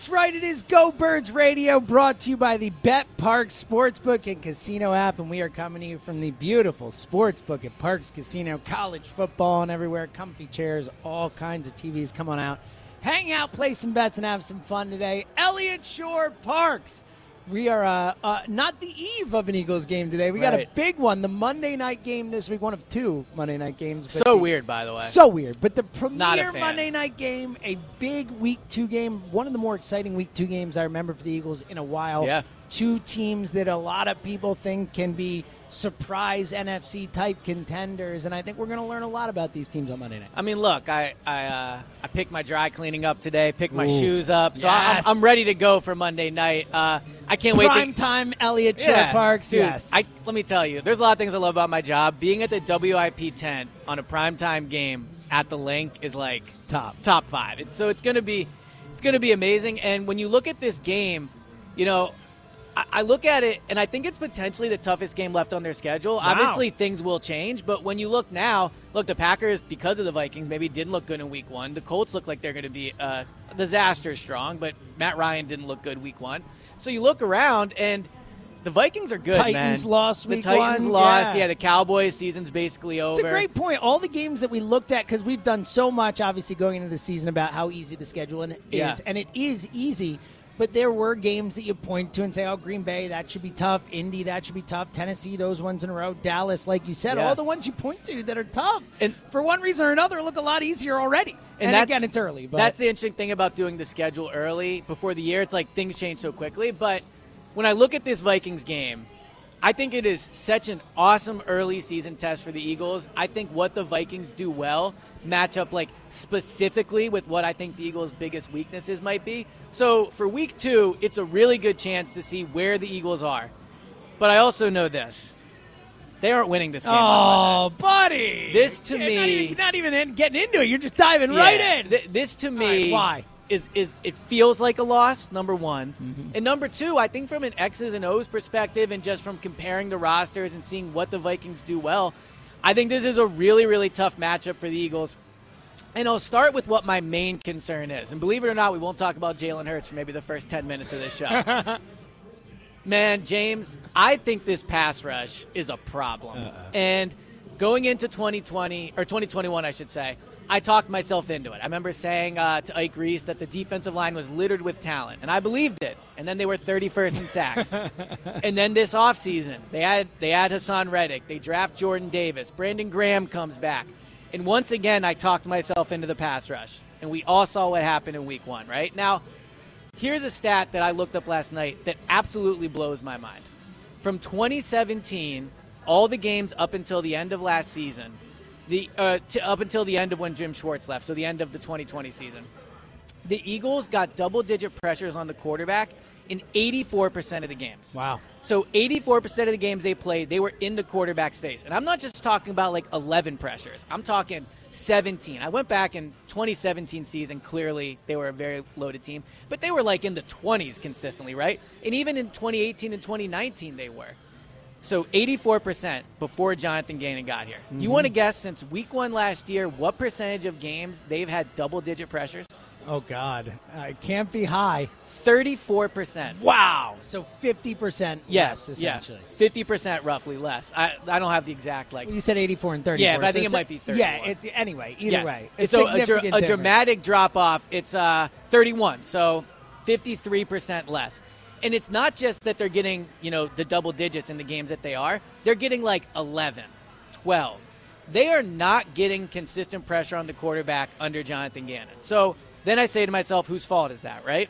That's right. It is Go Birds Radio, brought to you by the Bet Park Sportsbook and Casino app, and we are coming to you from the beautiful sportsbook at Parx Casino. College football and everywhere, comfy chairs, all kinds of TVs. Come on out, hang out, play some bets, and have some fun today. Eliot Shorr-Parks. We are uh, uh, not the eve of an Eagles game today. We got a big one, the Monday night game this week, one of two Monday night games. So the- weird, by the way. So weird. But the premier. Monday night game, a big week two game, one of the more exciting week two games I remember for the Eagles in a while. Yeah. Two teams that a lot of people think can be surprise NFC type contenders, and I think we're going to learn a lot about these teams on Monday night. I mean, look, I I, uh, I picked my dry cleaning up today, picked my Ooh. shoes up, so I- Yes. I'm, I'm ready to go for Monday night. Uh, I can't wait. Prime to, time, Eliot Shorr yeah, Parks. dude, yes. I, let me tell you, there's a lot of things I love about my job. Being at the WIP tent on a primetime game at the Linc is like Top. top five. It's, so it's gonna be it's gonna be amazing. And when you look at this game, you know. I- look at it and I think it's potentially the toughest game left on their schedule. Obviously, things will change, but when you look now, look, the Packers, because of the Vikings, maybe didn't look good in week one. The Colts look like they're going to be uh, disaster strong, but Matt Ryan didn't look good week one. So you look around and the Vikings are good, Titans man. lost The Titans one, lost. yeah. Yeah. the Cowboys season's basically over. It's a great point. All the games that we looked at, because we've done so much, obviously, going into the season about how easy the schedule is, Yeah. and it is easy. But there were games that you point to and say, "Oh, Green Bay, that should be tough. Indy, that should be tough. Tennessee, those ones in a row. Dallas, like you said, Yeah. all the ones you point to that are tough, And- for one reason or another, look a lot easier already. And, that- again, it's early, but that's the interesting thing about doing the schedule early before the year. It's like things change so quickly. But when I look at this Vikings game, I think it is such an awesome early season test for the Eagles. I think what the Vikings do well match up like specifically with what I think the Eagles' biggest weaknesses might be. So for week two, it's a really good chance to see where the Eagles are. But I also know this. They aren't winning this game. Oh, buddy! This to You're me- not even, not even getting into it. You're just diving Yeah. right in. Th- this to me, right, why? Is is it feels like a loss. Number one, Mm-hmm. and number two, I think from an X's and O's perspective, and just from comparing the rosters and seeing what the Vikings do well, I think this is a really really tough matchup for the Eagles. And I'll start with what my main concern is. And believe it or not, we won't talk about Jalen Hurts for maybe the first 10 minutes of this show. Man, James, I think this pass rush is a problem. And going into 2020 or 2021, I should say, I talked myself into it. I remember saying uh, to Ike Reese that the defensive line was littered with talent, and I believed it. And then they were 31st in sacks. and then this offseason, they had they had Haason Reddick, they draft Jordan Davis, Brandon Graham comes back, and once again I talked myself into the pass rush. And we all saw what happened in Week One. Right now, here's a stat that I looked up last night that absolutely blows my mind. From 2017, all the games up until the end of last season the uh, to, up until the end of when Jim Schwartz left, so the end of the 2020 season. The Eagles got double digit pressures on the quarterback in 84% of the games. Wow. So 84% of the games they played, they were in the quarterback's face. And I'm not just talking about like 11 pressures. I'm talking 17. I went back in 2017 season, clearly they were a very loaded team, but they were like in the 20s consistently, right? And even in 2018 and 2019 they were. So 84% before Jonathan Gannon got here. Mm-hmm. Do you want to guess since week one last year what percentage of games they've had double digit pressures? Oh, God. Uh, it can't be high. 34%. Wow. So 50% yes, less, essentially. Yeah. 50% roughly less. I, I don't have the exact, like. Well, you said 84 and 34. Yeah, but I think so it might be 34. Yeah, it, anyway, either yes. way. so a, dr- a dramatic drop off, it's uh, 31. So 53% less. And it's not just that they're getting, you know, the double digits in the games that they are. They're getting like 11, 12. They are not getting consistent pressure on the quarterback under Jonathan Gannon. So then I say to myself, whose fault is that, right?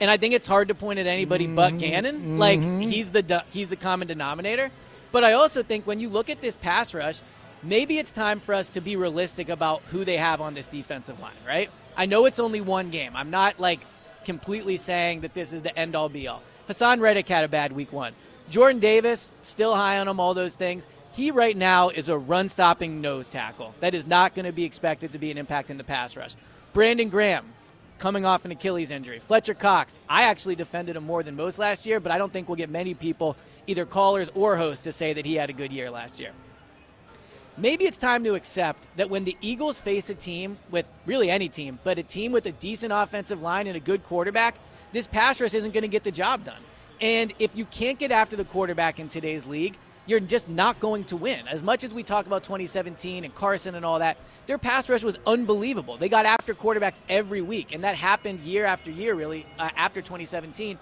And I think it's hard to point at anybody mm-hmm. but Gannon. Mm-hmm. Like he's the he's the common denominator. But I also think when you look at this pass rush, maybe it's time for us to be realistic about who they have on this defensive line, right? I know it's only one game. I'm not like completely saying that this is the end all be all. Haason Reddick had a bad week one. Jordan Davis, still high on him, all those things. He right now is a run stopping nose tackle. That is not going to be expected to be an impact in the pass rush. Brandon Graham, coming off an Achilles injury. Fletcher Cox, I actually defended him more than most last year, but I don't think we'll get many people, either callers or hosts, to say that he had a good year last year maybe it's time to accept that when the Eagles face a team with really any team, but a team with a decent offensive line and a good quarterback, this pass rush isn't going to get the job done. And if you can't get after the quarterback in today's league, you're just not going to win. As much as we talk about 2017 and Carson and all that, their pass rush was unbelievable. They got after quarterbacks every week, and that happened year after year, really, uh, after 2017.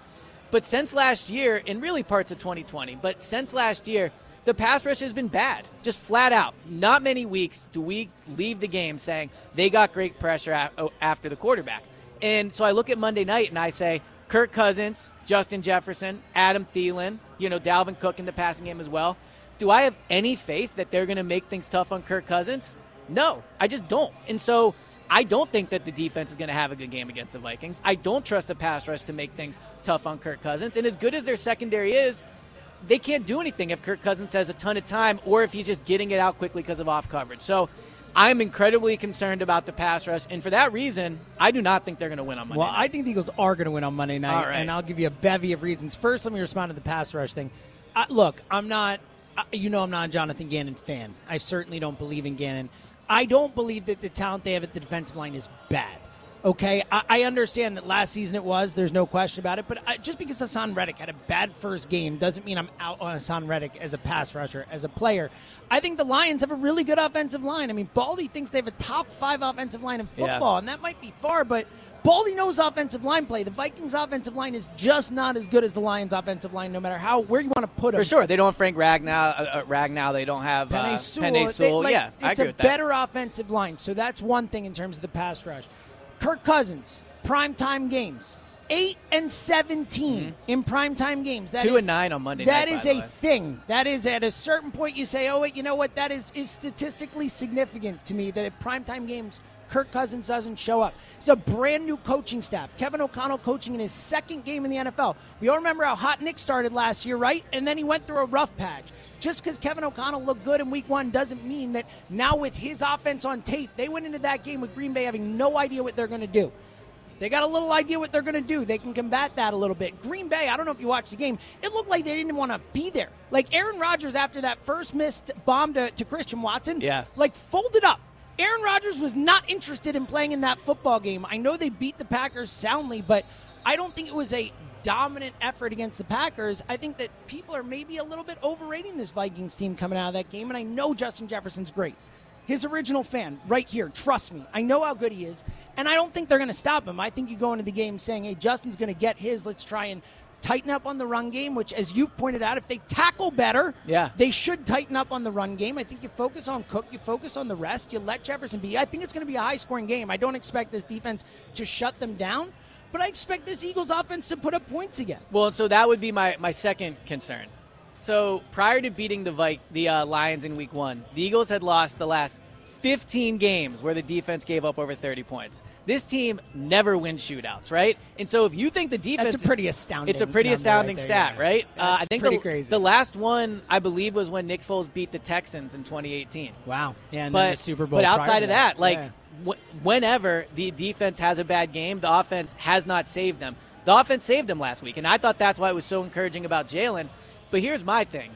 But since last year, and really parts of 2020, but since last year, the pass rush has been bad, just flat out. Not many weeks do we leave the game saying they got great pressure oh, after the quarterback. And so I look at Monday night and I say, Kirk Cousins, Justin Jefferson, Adam Thielen, you know, Dalvin Cook in the passing game as well. Do I have any faith that they're going to make things tough on Kirk Cousins? No, I just don't. And so I don't think that the defense is going to have a good game against the Vikings. I don't trust the pass rush to make things tough on Kirk Cousins. And as good as their secondary is, they can't do anything if Kirk Cousins has a ton of time or if he's just getting it out quickly because of off coverage. So I'm incredibly concerned about the pass rush, and for that reason, I do not think they're going to win on Monday. Well, night. I think the Eagles are going to win on Monday night, and I'll give you a bevy of reasons. First, let me respond to the pass rush thing. Uh, look, I'm not, you know, I'm not a Jonathan Gannon fan. I certainly don't believe in Gannon. I don't believe that the talent they have at the defensive line is bad. Okay, I, I, understand that last season it was. There's no question about it. But I, just because Haason Reddick had a bad first game doesn't mean I'm out on Haason Reddick as a pass rusher, as a player. I think the Lions have a really good offensive line. I mean, Baldy thinks they have a top five offensive line in football, yeah. and that might be far, but Baldy knows offensive line play. The Vikings' offensive line is just not as good as the Lions' offensive line, no matter how where you want to put them. For sure, they don't have Frank Ragnow. Uh, uh, Ragnow. They don't have uh. Penei Sewell. They, like, yeah, it's a better offensive line. So that's one thing in terms of the pass rush. Kirk Cousins, primetime games. 8 and 17 mm-hmm. in primetime games. That 2 is, and 9 on Monday That night, is a thing. That is at a certain point you say, oh, wait, you know what? That is, is statistically significant to me that at primetime games, Kirk Cousins doesn't show up. It's a brand new coaching staff. Kevin O'Connell coaching in his second game in the NFL. We all remember how hot Nick started last year, right? And then he went through a rough patch just because Kevin O'Connell looked good in week one doesn't mean that now with his offense on tape, they went into that game with Green Bay having no idea what they're going to do. They got a little idea what they're going to do. They can combat that a little bit. Green Bay, I don't know if you watched the game, it looked like they didn't want to be there. Like Aaron Rodgers, after that first missed bomb to, to Christian Watson, yeah. like folded up. Aaron Rodgers was not interested in playing in that football game. I know they beat the Packers soundly, but I don't think it was a dominant effort against the Packers. I think that people are maybe a little bit overrating this Vikings team coming out of that game, and I know Justin Jefferson's great. His original fan, right here, trust me. I know how good he is, and I don't think they're going to stop him. I think you go into the game saying, hey, Justin's going to get his. Let's try and tighten up on the run game, which, as you've pointed out, if they tackle better, yeah. they should tighten up on the run game. I think you focus on Cook, you focus on the rest, you let Jefferson be. I think it's going to be a high scoring game. I don't expect this defense to shut them down, but I expect this Eagles offense to put up points again. Well, so that would be my, my second concern. So prior to beating the Vi- the uh, Lions in Week One, the Eagles had lost the last 15 games where the defense gave up over 30 points. This team never wins shootouts, right? And so if you think the defense That's a pretty astounding It's a pretty astounding right stat, yeah. right? Uh, I think pretty the, crazy. the last one I believe was when Nick Foles beat the Texans in 2018. Wow. Yeah, and but then the Super Bowl But outside of that, like Yeah. wh- whenever the defense has a bad game, the offense has not saved them. The offense saved them last week, and I thought that's why it was so encouraging about Jalen. But here's my thing: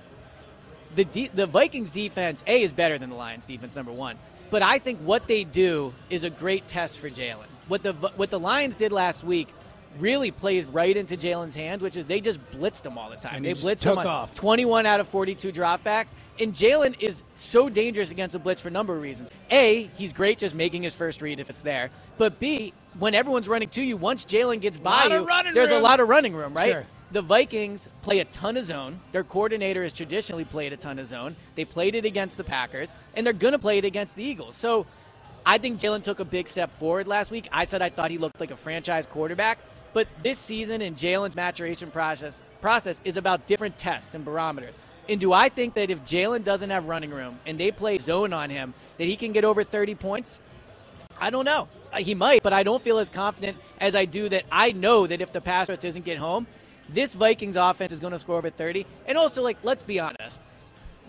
the de- the Vikings defense a is better than the Lions defense, number one. But I think what they do is a great test for Jalen. What the what the Lions did last week really plays right into Jalen's hands, which is they just blitzed him all the time. And they he blitzed him on off. 21 out of 42 dropbacks. And Jalen is so dangerous against a blitz for a number of reasons. A, he's great just making his first read if it's there. But B, when everyone's running to you, once Jalen gets by you, there's a lot of running room, right? Sure. The Vikings play a ton of zone. Their coordinator has traditionally played a ton of zone. They played it against the Packers, and they're going to play it against the Eagles. So I think Jalen took a big step forward last week. I said I thought he looked like a franchise quarterback. But this season and Jalen's maturation process process is about different tests and barometers. And do I think that if Jalen doesn't have running room and they play zone on him, that he can get over 30 points? I don't know. Uh, He might, but I don't feel as confident as I do that I know that if the pass rush doesn't get home, this Vikings offense is going to score over 30. And also, like, let's be honest.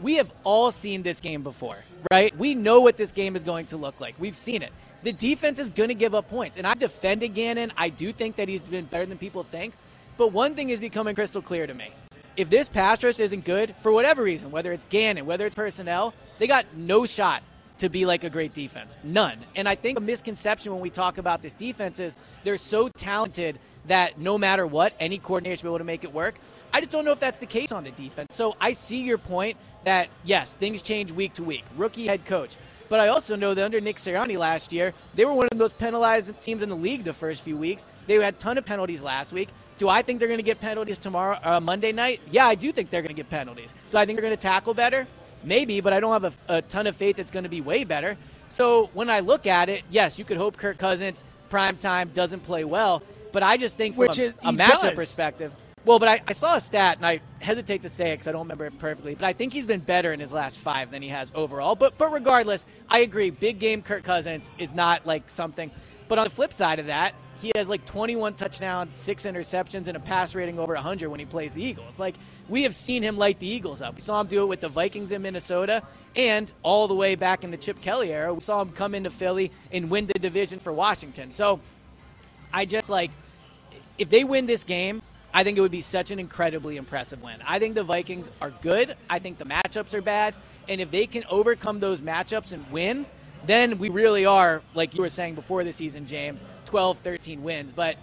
We have all seen this game before, right? We know what this game is going to look like. We've seen it. The defense is going to give up points. And I defended Gannon. I do think that he's been better than people think. But one thing is becoming crystal clear to me. If this pass rush isn't good, for whatever reason, whether it's Gannon, whether it's personnel, they got no shot to be like a great defense. None. And I think a misconception when we talk about this defense is they're so talented that no matter what, any coordinator should be able to make it work. I just don't know if that's the case on the defense. So I see your point that, yes, things change week to week. Rookie head coach. But I also know that under Nick Sirianni last year, they were one of the most penalized teams in the league the first few weeks. They had a ton of penalties last week. Do I think they're going to get penalties tomorrow, uh, Monday night? Yeah, I do think they're going to get penalties. Do I think they're going to tackle better? Maybe, but I don't have a, a ton of faith that's going to be way better. So when I look at it, yes, you could hope Kirk Cousins prime time doesn't play well, but I just think from Which a, is- a matchup does. perspective. Well, but I, I saw a stat, and I hesitate to say it because I don't remember it perfectly. But I think he's been better in his last five than he has overall. But but regardless, I agree. Big game Kirk Cousins is not like something. But on the flip side of that, he has like 21 touchdowns, six interceptions, and a pass rating over 100 when he plays the Eagles. Like we have seen him light the Eagles up. We saw him do it with the Vikings in Minnesota, and all the way back in the Chip Kelly era, we saw him come into Philly and win the division for Washington. So I just like if they win this game, I think it would be such an incredibly impressive win. I think the Vikings are good. I think the matchups are bad. And if they can overcome those matchups and win, then we really are, like you were saying before the season, James, 12, 13 wins. But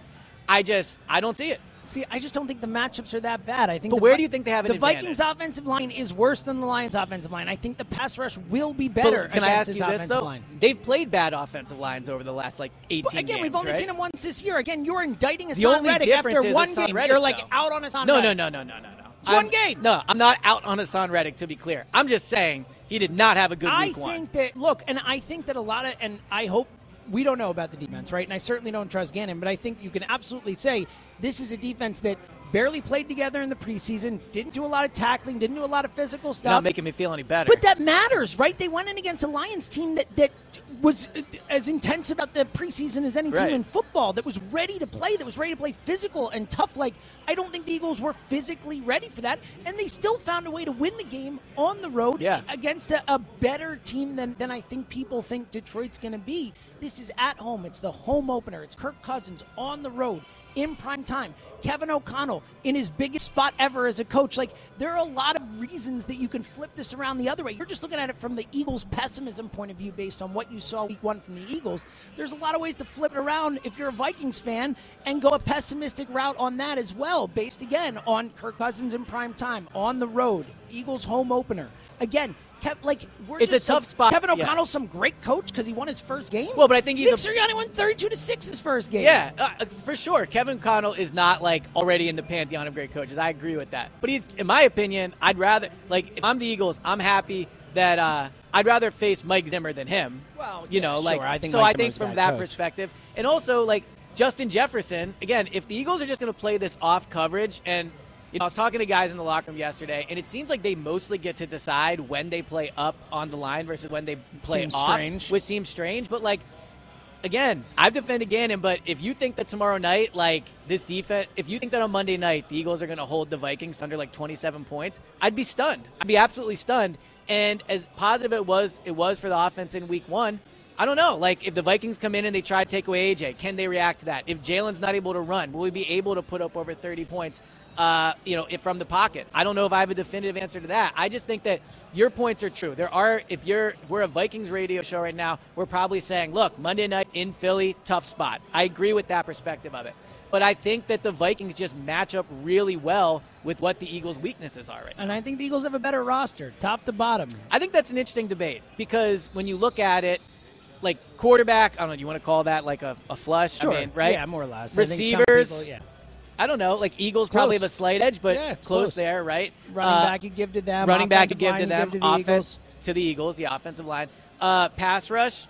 I just, I don't see it. See, I just don't think the matchups are that bad. I think. But the where Vi- do you think they have an the Vikings' offensive line is worse than the Lions' offensive line. I think the pass rush will be better But can I ask you this, though? line. They've played bad offensive lines over the last, like, 18 But again, games, we've only right? seen him once this year. Again, you're indicting The Haason only Reddick after one Haason game. Reddick, you're like though. out on Haason No, no, Reddick. no, no, no, no, no. It's one I'm- game. No, I'm not out on Haason Reddick, to be clear. I'm just saying he did not have a good I week one. think that look, and I think that a lot of, and I hope we don't know about the defense, right? And I certainly don't trust Gannon, but I think you can absolutely say this is a defense that barely played together in the preseason, didn't do a lot of tackling, didn't do a lot of physical stuff. not making me feel any better. But that matters, right? They went in against a Lions team that, that was as intense about the preseason as any Right. team in football, that was ready to play, that was ready to play physical and tough. Like, I don't think the Eagles were physically ready for that. And they still found a way to win the game on the road Yeah. against a, a better team than, than I think people think Detroit's going to be. This is at home. It's the home opener. It's Kirk Cousins on the road in prime time. Kevin O'Connell in his biggest spot ever as a coach. Like, there are a lot of reasons that you can flip this around the other way. You're just looking at it from the Eagles' pessimism point of view based on what you saw week one from the Eagles. There's a lot of ways to flip it around if you're a Vikings fan and go a pessimistic route on that as well, based again on Kirk Cousins in prime time, on the road, Eagles home opener. Again, Kev, like we're It's a tough some- spot, Kevin yeah. O'Connell's some great coach because he won his first game. Well, but I think he's Nick a- Sirianni won thirty-two to six his first game. Yeah, uh, for sure. Kevin O'Connell is not like already in the pantheon of great coaches. I agree with that. But he's, in my opinion, I'd rather like if I'm the Eagles, I'm happy that uh, I'd rather face Mike Zimmer than him. Well, you yeah, know, sure. like I think so. Mike I think Zimmer's from that coach. perspective, and also like Justin Jefferson. Again, if the Eagles are just going to play this off coverage and. I was talking to guys in the locker room yesterday, and it seems like they mostly get to decide when they play up on the line versus when they play Seems off, strange. which seems strange. But like, again, I've defended Gannon, but if you think that tomorrow night, like this defense, if you think that on Monday night the Eagles are going to hold the Vikings under like 27 points, I'd be stunned. I'd be absolutely stunned. And as positive it was, it was for the offense in Week One. I don't know. Like, if the Vikings come in and they try to take away AJ, can they react to that? If Jalen's not able to run, will we be able to put up over 30 points? Uh, you know, from the pocket. I don't know if I have a definitive answer to that. I just think that your points are true. There are, if you're, if we're a Vikings radio show right now, we're probably saying, look, Monday night in Philly, tough spot. I agree with that perspective of it. But I think that the Vikings just match up really well with what the Eagles' weaknesses are right now. And I think the Eagles have a better roster, top to bottom. I think that's an interesting debate because when you look at it, like quarterback, I don't know, you want to call that like a, a flush? Sure. I mean, right? Yeah, more or less. I think some Receivers, people- yeah. I don't know. Like Eagles probably have a slight edge, but Yeah, close, close. there, right? Running Uh, back you give to them. running back you give to them. to the offense Eagles. to the Eagles, yeah, offensive line. Uh, pass rush,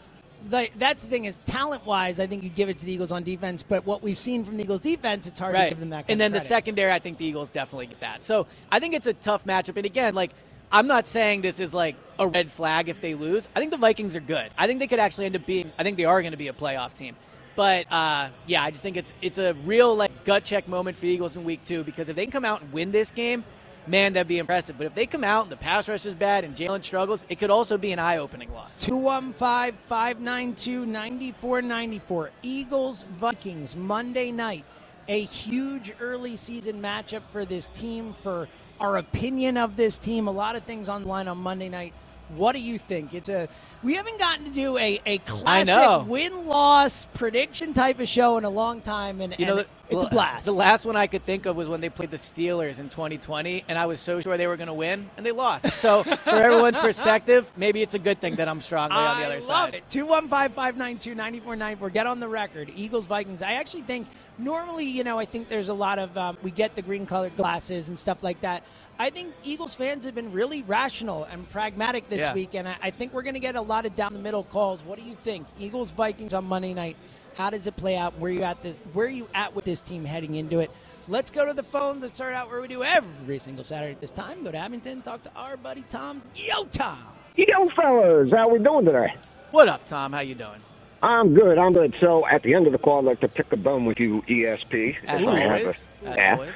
The, that's the thing is talent wise, I think you give it to the Eagles on defense. But what we've seen from the Eagles defense, it's hard to give them that. And then the secondary, I think the Eagles definitely get that. So I think it's a tough matchup. And again, like I'm not saying this is like a red flag if they lose. I think the Vikings are good. I think they could actually end up being. I think they are going to be a playoff team. But uh, yeah, I just think it's it's a real like gut check moment for the Eagles in week two because if they can come out and win this game, man, that'd be impressive. But if they come out and the pass rush is bad and Jalen struggles, it could also be an eye opening loss. 215 592 9494. Eagles Vikings Monday night. A huge early season matchup for this team, for our opinion of this team. A lot of things on the line on Monday night. What do you think? It's a we haven't gotten to do a, a classic win loss prediction type of show in a long time, and, You know, and the- it's a blast. The last one I could think of was when they played the Steelers in 2020, and I was so sure they were going to win, and they lost. So, for everyone's perspective, maybe it's a good thing that I'm strongly on the I other love side. it. 215 592 9494. Get on the record. Eagles, Vikings. I actually think, normally, you know, I think there's a lot of, um, we get the green colored glasses and stuff like that. I think Eagles fans have been really rational and pragmatic this Yeah. week, and I, I think we're going to get a lot of down the middle calls. What do you think? Eagles, Vikings on Monday night. How does it play out? Where you at? This, where are you at with this team heading into it? Let's go to the phones. Let's start out where we do every single Saturday at this time. Go to Abington, talk to our buddy Tom. Yo, Tom. Yo, fellas, how we doing today? What up, Tom? How you doing? I'm good. I'm good. So, at the end of the call, I'd like to pick a bone with you, ESP. As if I have always. a- As yeah. always.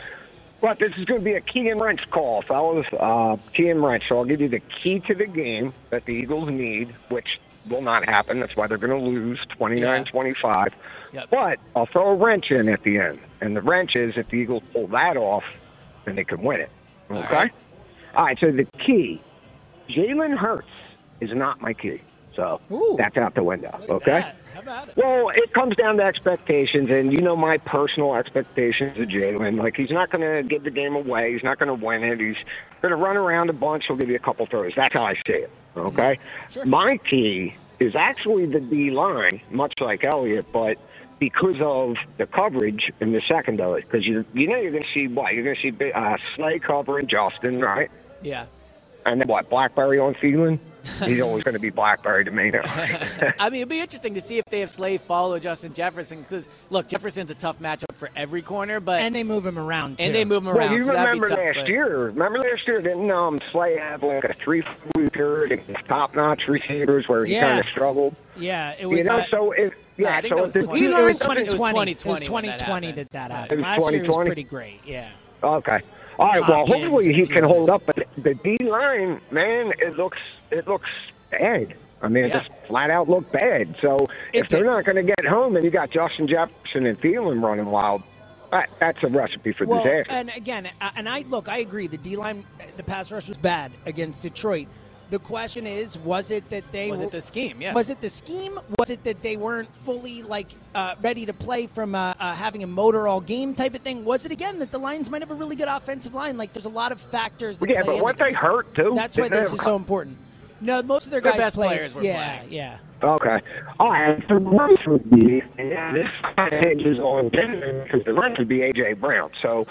But this is going to be a key and wrench call, fellas. Uh, key and wrench. So I'll give you the key to the game that the Eagles need, which will not happen. That's why they're going to lose 29-25. Yep. But I'll throw a wrench in at the end. And the wrench is if the Eagles pull that off, then they can win it. Okay? All right. All right, so the key, Jalen Hurts is not my key. So Ooh. that's out the window. Okay? that. How about it? Well, it comes down to expectations, and you know my personal expectations of Jalen. Like he's not going to give the game away. He's not going to win it. He's going to run around a bunch. He'll give you a couple throws. That's how I see it. Okay. Sure. My key is actually the D line, much like Eliot, but because of the coverage in the secondary, because you you know you're going to see what you're going to see uh, Slay covering Justin, right? Yeah. And then what Blackberry on Thielen. He's always going to be Blackberry to me. I mean, it'd be interesting to see if they have Slay follow Justin Jefferson because, look, Jefferson's a tough matchup for every corner, but And they move him around. Too. and they move him Well, around. you so that'd remember be tough, last but- year? Remember last year? Didn't um, Slay have like a three-weeker against top-notch receivers where he Yeah. kind of struggled? Yeah, it You was. know, uh, so if Nah, yeah, I think so that if was the 20 it was 2020. It was 2020 when that 2020 happened. that that It happened. was Last year was pretty great. Yeah. Okay. All right. Well, hopefully he can hold up. But the D line, man, it looks it looks bad. I mean, it Yeah. just flat out look bad. So It if they're not going to get home, and you got Justin Jefferson and Thielen running wild, that, that's a recipe for Well, disaster. and again, uh, and I look, I agree. The D line, the pass rush was bad against Detroit. The question is, was it that they Was it the scheme? Yeah. Was it the scheme? Was it that they weren't fully like uh, ready to play from uh, uh, having a motor all game type of thing? Was it again that the Lions might have a really good offensive line? Like, there's a lot of factors. That yeah, play but weren't they hurt too? That's why Didn't they this is so important. No, most of their Their guys best played. players were yeah, playing. yeah. Okay. All right. So the rest would be, and this kind of hinges on Denver because the rest would be A.J. Brown. So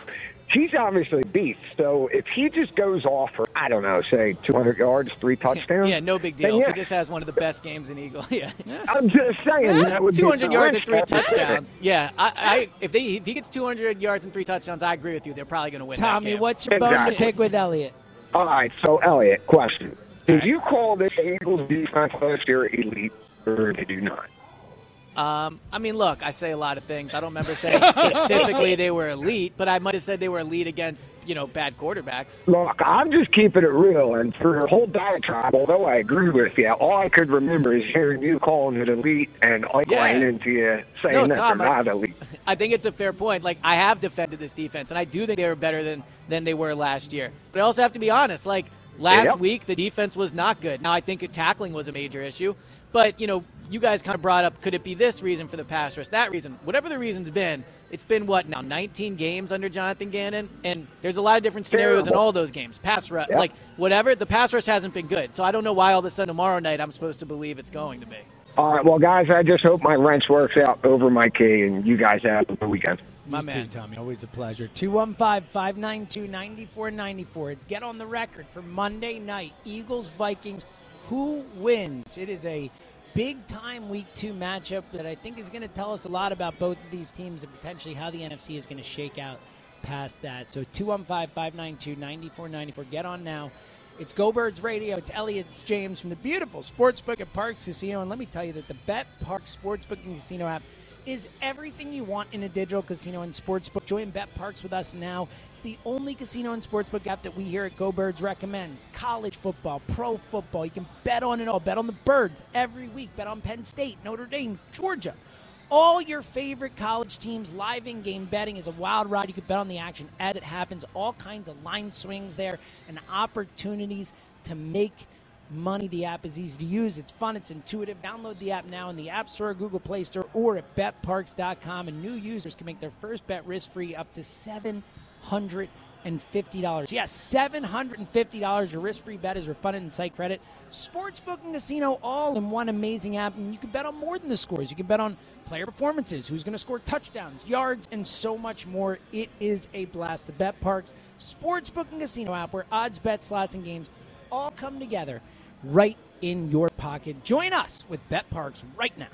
he's obviously a beast. So if he just goes off for, I don't know, say 200 yards, three touchdowns. Yeah, no big then deal. If yeah. he just has one of the best games in Eagle, yeah. I'm just saying that would be 200 yards and three touchdowns. Yeah, I, I if they if he gets 200 yards and three touchdowns, I agree with you. They're probably going to win. that Tommy, game. what's your bone to pick with Eliot? All right. So Eliot, question: Did you call this Eagles defense last year elite, or did you not? Um, I mean, look, I say a lot of things. I don't remember saying specifically they were elite, but I might have said they were elite against you know bad quarterbacks. Look, I'm just keeping it real, and for your whole diatribe, although I agree with you, all I could remember is hearing you calling it elite and I Yeah. ran into you saying No, that Tom, they're I- not elite. I think it's a fair point. Like I have defended this defense, and I do think they were better than than they were last year. But I also have to be honest. Like last Yep. week, the defense was not good. Now I think tackling was a major issue, but you know, you guys kind of brought up could it be this reason for the pass rush, that reason, whatever the reason's been. It's been what now, 19 games under Jonathan Gannon, and there's a lot of different scenarios in all those games. Pass rush, Yep. like whatever, the pass rush hasn't been good. So I don't know why all of a sudden tomorrow night I'm supposed to believe it's going to be. All right, well, guys, I just hope my wrench works out over my key, and you guys have a good weekend. My You man. too, Tommy. Always a pleasure. 215 592 9494. It's Get on the Record for Monday night. Eagles Vikings. Who wins? It is a big time week two matchup that I think is going to tell us a lot about both of these teams and potentially how the NFC is going to shake out past that. So 215 592 9494. Get on now. It's Go Birds Radio. It's Eliot it's James from the beautiful Sportsbook at Parx Casino. And let me tell you that the Bet Parks Sportsbook and Casino app is everything you want in a digital casino and sportsbook. Join BetParx with us now. It's the only casino and sportsbook app that we here at Go Birds recommend. College football, pro football. You can bet on it all. Bet on the birds every week. Bet on Penn State, Notre Dame, Georgia. All your favorite college teams live in game betting is a wild ride. You can bet on the action as it happens. All kinds of line swings there and opportunities to make money. The app is easy to use. It's fun. It's intuitive. Download the app now in the App Store, Google Play Store, or at betparx.com. And new users can make their first bet risk free up to $750. Yes, $750. Your risk free bet is refunded in site credit. Sportsbook and casino all in one amazing app. And you can bet on more than the scores. You can bet on player performances, who's going to score touchdowns, yards, and so much more. It is a blast. The BetParx Sportsbook and Casino app where odds, bets, slots, and games all come together right in your pocket. Join us with BetParx right now.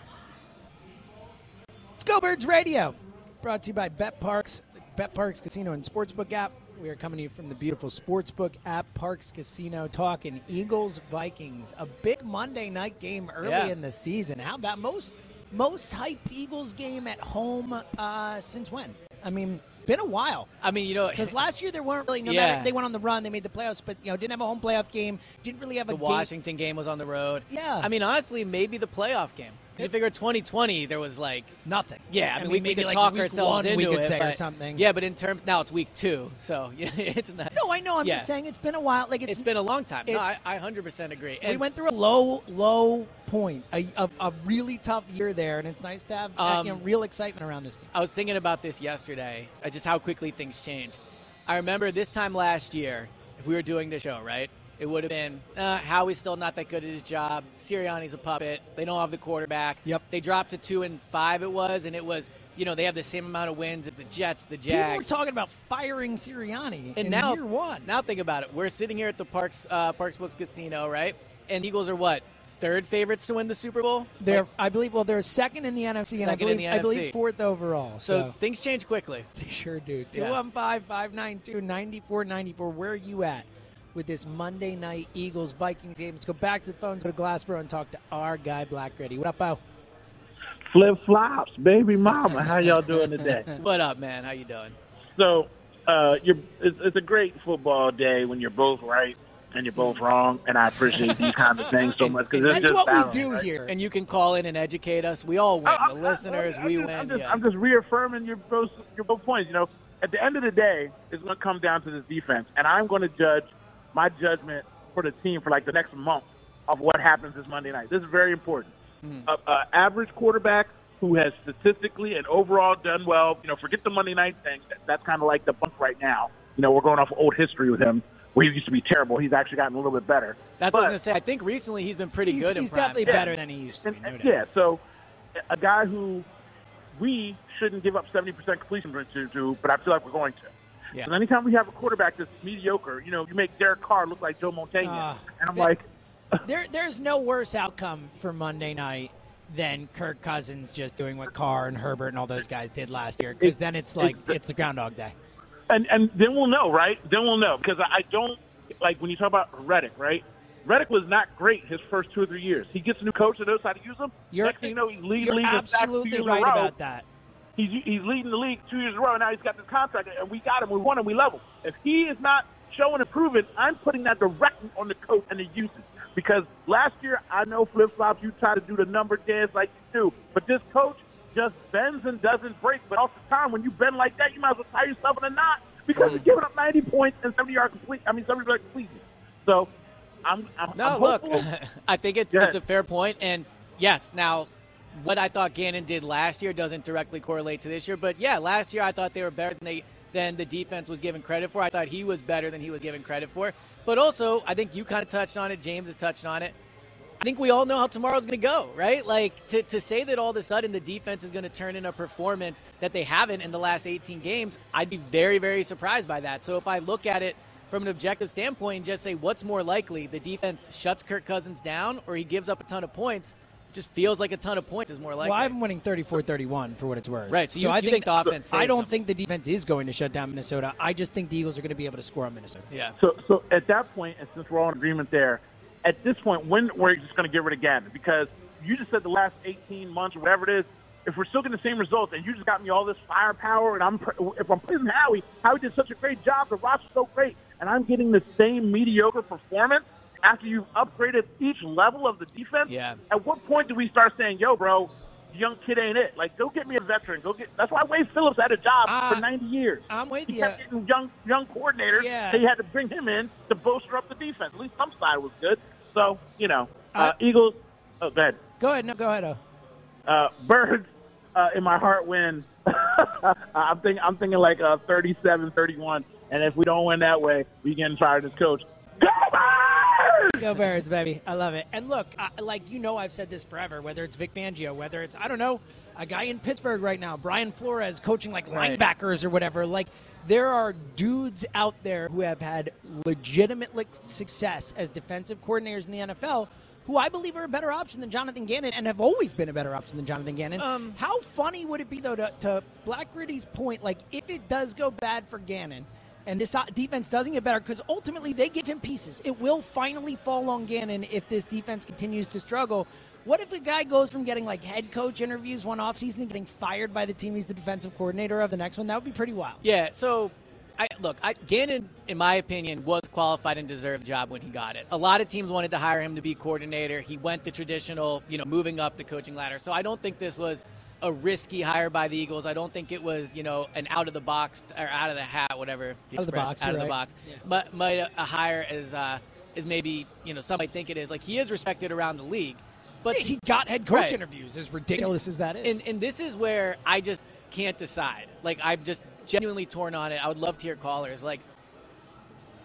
Go Birds Radio, brought to you by BetParx, Bet Parks Casino and Sportsbook app. We are coming to you from the beautiful Sportsbook app, Parx Casino, talking Eagles Vikings, a big Monday night game early Yeah. in the season. How about most most hyped Eagles game at home uh, since when? I mean, been a while. I mean, you know, Because last year there weren't really no Yeah. matter they went on the run, they made the playoffs, but you know didn't have a home playoff game, didn't really have the a game. Washington game was on the road. Yeah. I mean, honestly, maybe the playoff game. you figure 2020, there was like Nothing. Yeah, I mean, we, we maybe could like talk ourselves into we could it, say or something. Yeah, but in terms now it's week two, so yeah, it's not. No, I know. I'm Yeah. just saying it's been a while. Like it's, it's been a long time. No, I, I 100% agree. we went through a low, low point, a, a, a really tough year there, and it's nice to have Um, you know, real excitement around this team. I was thinking about this yesterday, uh, just how quickly things change. I remember this time last year, if we were doing the show, right? It would have been uh, Howie's still not that good at his job. Sirianni's a puppet. They don't have the quarterback. Yep. They dropped to two and five. It was, and it was. You know, they have the same amount of wins as the Jets, the Jets. People were talking about firing Sirianni and in now, year one. now think about it. We're sitting here at the Parx uh, Parx Books Casino, right? And Eagles are what third favorites to win the Super Bowl. they're, Like, I believe, well, they're second in the NFC, and I Second in believe, the I believe fourth overall. so So, things change quickly. they sure do. Yeah. 215 592 9494. Where are you at with this Monday night Eagles Vikings game? Let's go back to the phones, go to Glassboro, and talk to our guy, Black Ready. What up, Bo? Flip flops, baby mama. How y'all doing today? What up, man? How you doing? so, uh, you're it's, it's a great football day when you're both right. And you're both wrong, and I appreciate these kinds of things so much because That's just what balance, we do right? here. And you can call in and educate us. We all win. I- I- the listeners, I'm we just, win. I'm just, yeah. I'm just reaffirming your both your both points. You know, at the end of the day, it's going to come down to this defense, and I'm going to judge my judgment for the team for like the next month of what happens this Monday night. This is very important. Mm-hmm. A, a average quarterback who has statistically and overall done well. You know, forget the Monday night thing. That, that's kind of like the bump right now. You know, we're going off old history with him. Where he used to be terrible. He's actually gotten a little bit better. That's But- what I was going to say. I think recently he's been pretty he's good he's prime definitely time. better than he used to And, be. no doubt. yeah, so a guy who we shouldn't give up 70% completion rate to, to, but I feel like we're going to. Yeah. And anytime we have a quarterback that's mediocre, you know, you make Derek Carr look like Joe Montana. Ah, and I'm that- like, There, there's no worse outcome for Monday night than Kirk Cousins just doing what Carr and Herbert and all those guys did last year. Because then it's like Ex- it's the Groundhog Day. And, and then we'll know, right? Then we'll know. Because I I don't, like, when you talk about Reddick, right? Reddick was not great his first two or three years. He gets a new coach that knows how to use him. You're, Next thing you know, he's leading you're the league in sacks two absolutely right in a row. about that. He's, he's leading the league two years in a row, and now he's got this contract, and we got him. We won him. We love him. If he is not showing improvement, I'm putting that directly on the coach and the usage. Because last year, I know flip flops, you try to do the number dance like you do, but this coach just bends and doesn't break. But the time, when you bend like that, you might as well tie yourself in a knot because you're giving up 90 points and 70 yard complete. I mean, 70 yard completion. So, I'm, I'm No, I'm look. I think it's it's a fair point, and yes, now what I thought Gannon did last year doesn't directly correlate to this year, but yeah, last year I thought they were better than they than the defense was given credit for. I thought he was better than he was given credit for, but also I think you kind of touched on it. James has touched on it. I think we all know how tomorrow's going to go, right? Like to, to say that all of a sudden the defense is going to turn in a performance that they haven't in the last 18 games, I'd be very, very surprised by that. So if I look at it from an objective standpoint and just say what's more likely, the defense shuts Kirk Cousins down or he gives up a ton of points, it just feels like a ton of points is more likely. Well, I'm winning 34-31 for what it's worth. Right, so you- I you think, think the offense I don't them. think the defense is going to shut down Minnesota. I just think the Eagles are going to be able to score on Minnesota. yeah. So, so at that point, and since we're all in agreement there, at this point, when we're just going to get rid of Gannon, because you just said the last 18 months or whatever it is, if we're still getting the same results, and you just got me all this firepower, and I'm if I'm praising Howie, Howie did such a great job, the roster's so great, and I'm getting the same mediocre performance after you've upgraded each level of the defense. Yeah. At what point do we start saying, "Yo, bro"? Young kid ain't it. Like, go get me a veteran. Go get. That's why Wade Phillips had a job Uh, for 90 years. I'm with He you. kept getting young young coordinators. Yeah. They had to bring him in to bolster up the defense. At least some side was good. So you know, uh, Uh, Eagles. Oh, go ahead. Go ahead. No, go ahead. Oh. Uh, Birds uh, in my heart win. I'm thinking. I'm thinking like uh, 37-31. And if we don't win that way, we getting fired as coach. Go Birds! Go Birds, baby. I love it. And look, I, like you know, I've said this forever. Whether it's Vic Fangio, whether it's I don't know, a guy in Pittsburgh right now, Brian Flores, coaching like Right. linebackers or whatever. Like there are dudes out there who have had legitimate success as defensive coordinators in the NFL. Who I believe are a better option than Jonathan Gannon and have always been a better option than Jonathan Gannon. Um, How funny would it be, though, to, to Black Gritty's point? Like, if it does go bad for Gannon, and this defense doesn't get better because ultimately they give him pieces. It will finally fall on Gannon if this defense continues to struggle. What if a guy goes from getting like head coach interviews one offseason and getting fired by the team he's the defensive coordinator of the next one? That would be pretty wild. Yeah, so I look, I, Gannon, in my opinion, was qualified and deserved the job when he got it. A lot of teams wanted to hire him to be coordinator. He went the traditional, you know, moving up the coaching ladder. So I don't think this was a risky hire by the Eagles. I don't think it was, you know, an out of the box or out of the hat, whatever the Out of the box, out of the right. box. But might a, a hire as uh, is maybe you know some might think it is. Like he is respected around the league, but He got head coach Right. interviews, as ridiculous as that is. and, and this is where I just can't decide. Like I'm just genuinely torn on it. I would love to hear callers. Like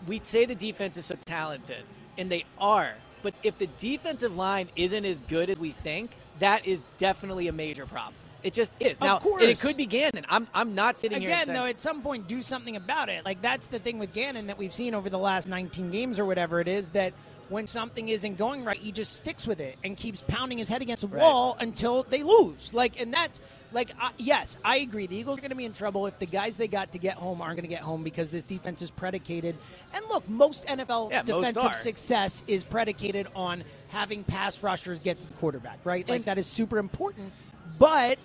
we say the defense is so talented, and they are. But if the defensive line isn't as good as we think, that is definitely a major problem. It just is. Of now, course. and it could be Gannon. I'm, I'm not sitting here Again, saying, though, at some point, do something about it. Like that's the thing with Gannon that we've seen over the last 19 games or whatever it is. That when something isn't going right, he just sticks with it and keeps pounding his head against the Right. wall until they lose. Like, and that's like, uh, yes, I agree. The Eagles are going to be in trouble if the guys they got to get home aren't going to get home because this defense is predicated. And look, most NFL Yeah, defensive are. success is predicated on having pass rushers get to the quarterback, right? Like And- that is super important. But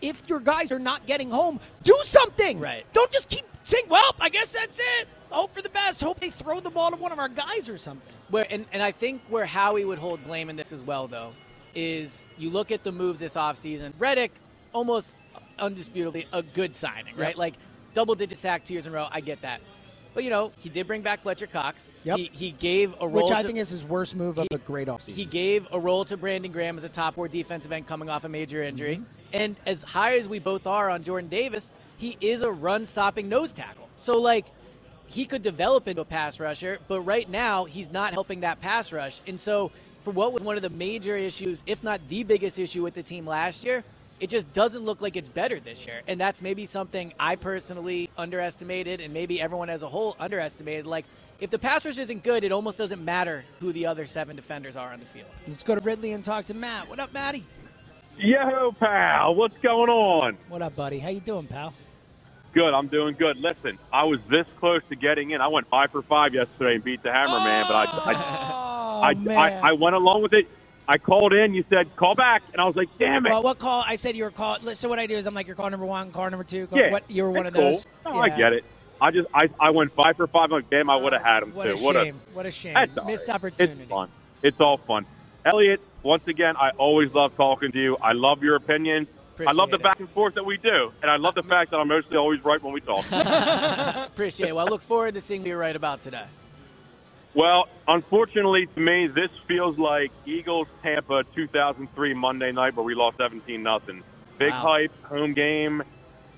if your guys are not getting home, do something. Right. Don't just keep saying, "Well, I guess that's it." Hope for the best. Hope they throw the ball to one of our guys or something. Where and, and I think where Howie would hold blame in this as well, though, is you look at the moves this offseason. Reddick, almost undisputably a good signing, right? Like double digit sack two years in a row. I get that. But you know, he did bring back Fletcher Cox. Yep. He, he gave a role Which I to, think is his worst move of he- a great offseason. he gave a role to Brandon Graham as a top four defensive end coming off a major injury. Mm-hmm. And as high as we both are on Jordan Davis, he is a run stopping nose tackle. So, like, he could develop into a pass rusher, but right now he's not helping that pass rush. And so, for what was one of the major issues, if not the biggest issue with the team last year, it just doesn't look like it's better this year. And that's maybe something I personally underestimated, and maybe everyone as a whole underestimated. Like, if the pass rush isn't good, it almost doesn't matter who the other seven defenders are on the field. Let's go to Ridley and talk to Matt. What up, Matty? Yo, pal, what's going on? What up, buddy? How you doing, pal? Good, I'm doing good. Listen, I was this close to getting in. I went five for five yesterday and beat the Hammer Man, but I, I, Oh, I. I, I went along with it. I called in. You said call back, and I was like, damn it. well, what call? I said you were call. So what I do is I'm like, you're call number one, call number two. Call, yeah, what? You were one of those. Cool. No, I get it. I just I, I went five for five. I'm like, damn, I oh, would have had him What too. a what shame. What a shame. That's Missed right. opportunity. It's fun. It's all fun. Eliot, once again, I always love talking to you. I love your opinions. I love the it. back and forth that we do, and I love the fact that I'm mostly always right when we talk. Appreciate it. Well, I look forward to seeing what you're right about today. Well, unfortunately to me, this feels like Eagles Tampa 2003 Monday night where we lost 17 nothing. Big Wow. hype, home game,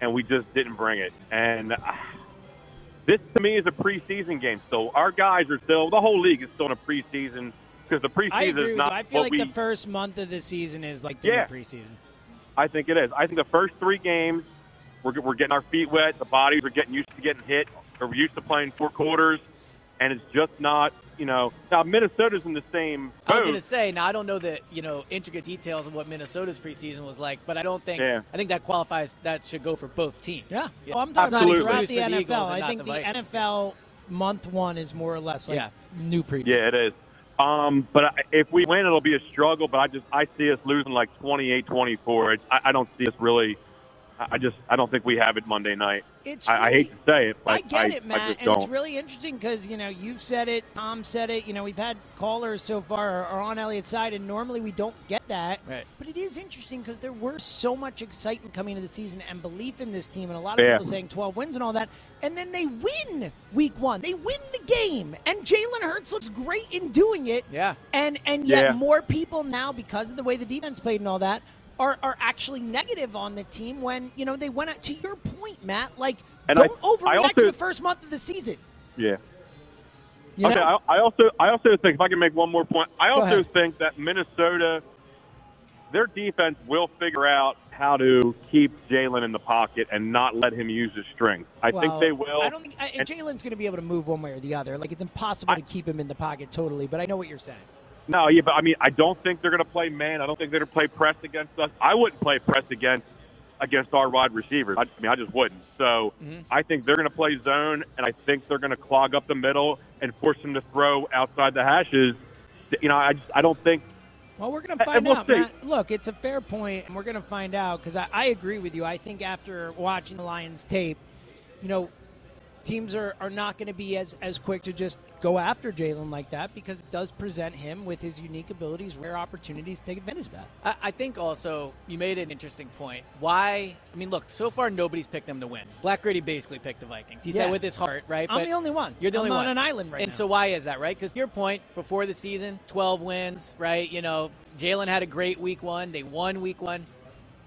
and we just didn't bring it. And uh, this to me is a preseason game. So our guys are still the whole league is still in a preseason because the preseason I agree is with not you. I feel what like we. the first month of the season is like the Yeah. preseason. I think it is. I think the first three games, we're, we're getting our feet wet. The bodies are getting used to getting hit. Or we're used to playing four quarters, and it's just not. You know, now Minnesota's in the same I was going to say, now I don't know the you know intricate details of what Minnesota's preseason was like, but I don't think Yeah. I think that qualifies. That should go for both teams. Yeah. Yeah. Well, I'm talking about Absolutely. throughout Excuse the for the NFL. I think the the, NFL month one is more or less like Yeah. new preseason. Yeah, it is. Um, but if we win, it'll be a struggle. But I just I see us losing like 28-24. I, I don't see us really. I I just I don't think we have it Monday night. It's I, I hate to say it, but I get it, I Matt, just and don't. it's really interesting because you know you've said it, Tom said it. You know we've had callers so far are on Eliot's side, and normally we don't get that. Right. But it is interesting because there were so much excitement coming into the season and belief in this team, and a lot of Yeah. people saying 12 wins and all that, and then they win week one. They win the game, and Jalen Hurts looks great in doing it. Yeah. And and yet Yeah. more people now because of the way the defense played and all that. Are, are actually negative on the team when you know they went out to your point, Matt. Like, And don't overreact I also- to the first month of the season. yeah. You okay. I, I also I also think if I can make one more point, I also think that Minnesota, their defense will figure out how to keep Jalen in the pocket and not let him use his strength. I think they will. I don't think I, Jalen's going to be able to move one way or the other. Like it's impossible I- to keep him in the pocket totally. But I know what you're saying. No, yeah, but I mean, I don't think they're going to play man. I don't think they're going to play press against us. I wouldn't play press against against our wide receivers. I, I mean, I just wouldn't. So mm-hmm. I think they're going to play zone, and I think they're going to clog up the middle and force them to throw outside the hashes. You know, I just I don't think. Well, we're going to find we'll out. Matt. Look, it's a fair point, and we're going to find out because I, I agree with you. I think after watching the Lions tape, you know, teams are, are not going to be as, as quick to just go after Jalen like that because it does present him with his unique abilities, rare opportunities to take advantage of that. I, I think also you made an interesting point. Why? I mean, look, so far nobody's picked them to win. Black Grady basically picked the Vikings. He Yeah. said with his heart, right? I'm But the only one. You're the I'm only on one on an island right And now. so why is that, right? Because your point before the season, 12 wins, right? You know, Jalen had a great week one. They won week one.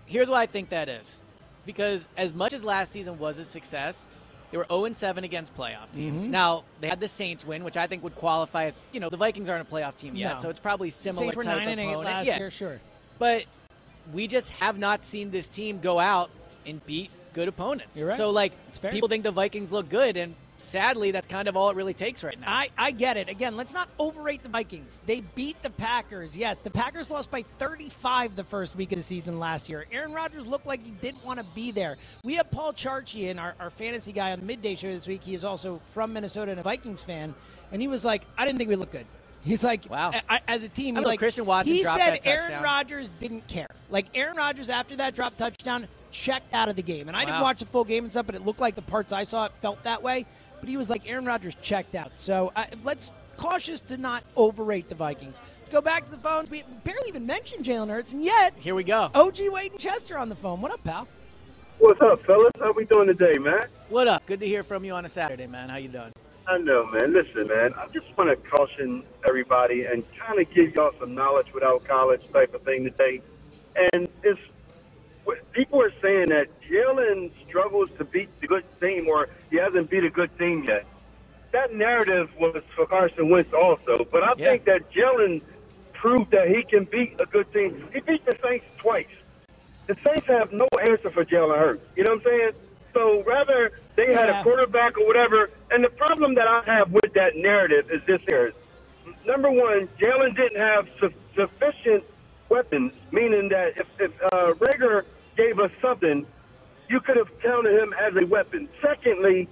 Here's why I think that is. Because as much as last season was a success, they were 0 7 against playoff teams. Mm-hmm. Now, they had the Saints win, which I think would qualify as, you know, the Vikings aren't a playoff team yet, No. so it's probably similar Saints were type nine and eight opponent. last yeah. year, sure. But we just have not seen this team go out and beat good opponents. You're right. So, like, people think the Vikings look good, and sadly, that's kind of all it really takes right now. I, I get it. Again, let's not overrate the Vikings. They beat the Packers. Yes, the Packers lost by 35 the first week of the season last year. Aaron Rodgers looked like he didn't want to be there. We have Paul Charchian, our, our fantasy guy on the midday show this week. He is also from Minnesota and a Vikings fan. And he was like, I didn't think we looked good. He's like, Wow. I, as a team, he's like, Christian Watson he dropped said Aaron. Rodgers didn't care. Like Aaron Rodgers after that drop touchdown checked out of the game. And I didn't watch the full game and stuff, but it looked like the parts I saw it felt that way. But he was like Aaron Rodgers checked out. So uh, let's cautious to not overrate the Vikings. Let's go back to the phones. We barely even mentioned Jalen Hurts, and yet Here we go. OG Wade and Chester on the phone. What up, pal? What's up, fellas? How we doing today, man? What up? Good to hear from you on a Saturday, man. How you doing? I know, man. Listen, man. I just want to caution everybody and kind of give y'all some knowledge without college type of thing today. And it's people are saying that Jalen struggles to beat the good team, or he hasn't beat a good team yet. That narrative was for Carson Wentz also, but I Yeah. think that Jalen proved that he can beat a good team. He beat the Saints twice. The Saints have no answer for Jalen Hurts. You know what I'm saying? So rather they had a quarterback or whatever. And the problem that I have with that narrative is this here. Number one, Jalen didn't have su- sufficient weapons, meaning that if, if uh, Reagor gave us something, you could have counted him as a weapon. Secondly,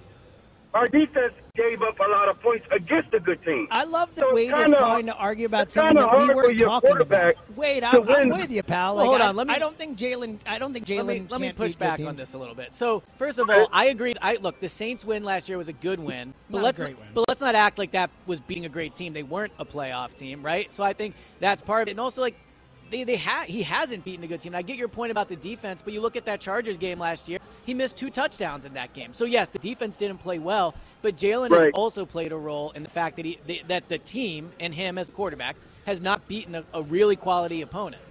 our defense gave up a lot of points against a good team. I love that So it's Wade is kinda- trying to argue about something that we weren't your talking about. quarterback Wade, I'm, I'm with you, pal. Well, Like, hold I, on, let me- I don't think Jalen. I don't think Jalen. Let me, let me push back on this a little bit. So, first of all, I agree. I look, the Saints win last year was a good win, but Not let's great win. but let's not act like that was beating a great team. They weren't a playoff team, right? So I think that's part of it. And also, like they they ha- he hasn't beaten a good team. And I get your point about the defense, but you look at that Chargers game last year. He missed two touchdowns in that game. So yes, the defense didn't play well, but Jalen has also played a role in the fact that he the, that the team and him as quarterback has not beaten a, a really quality opponent.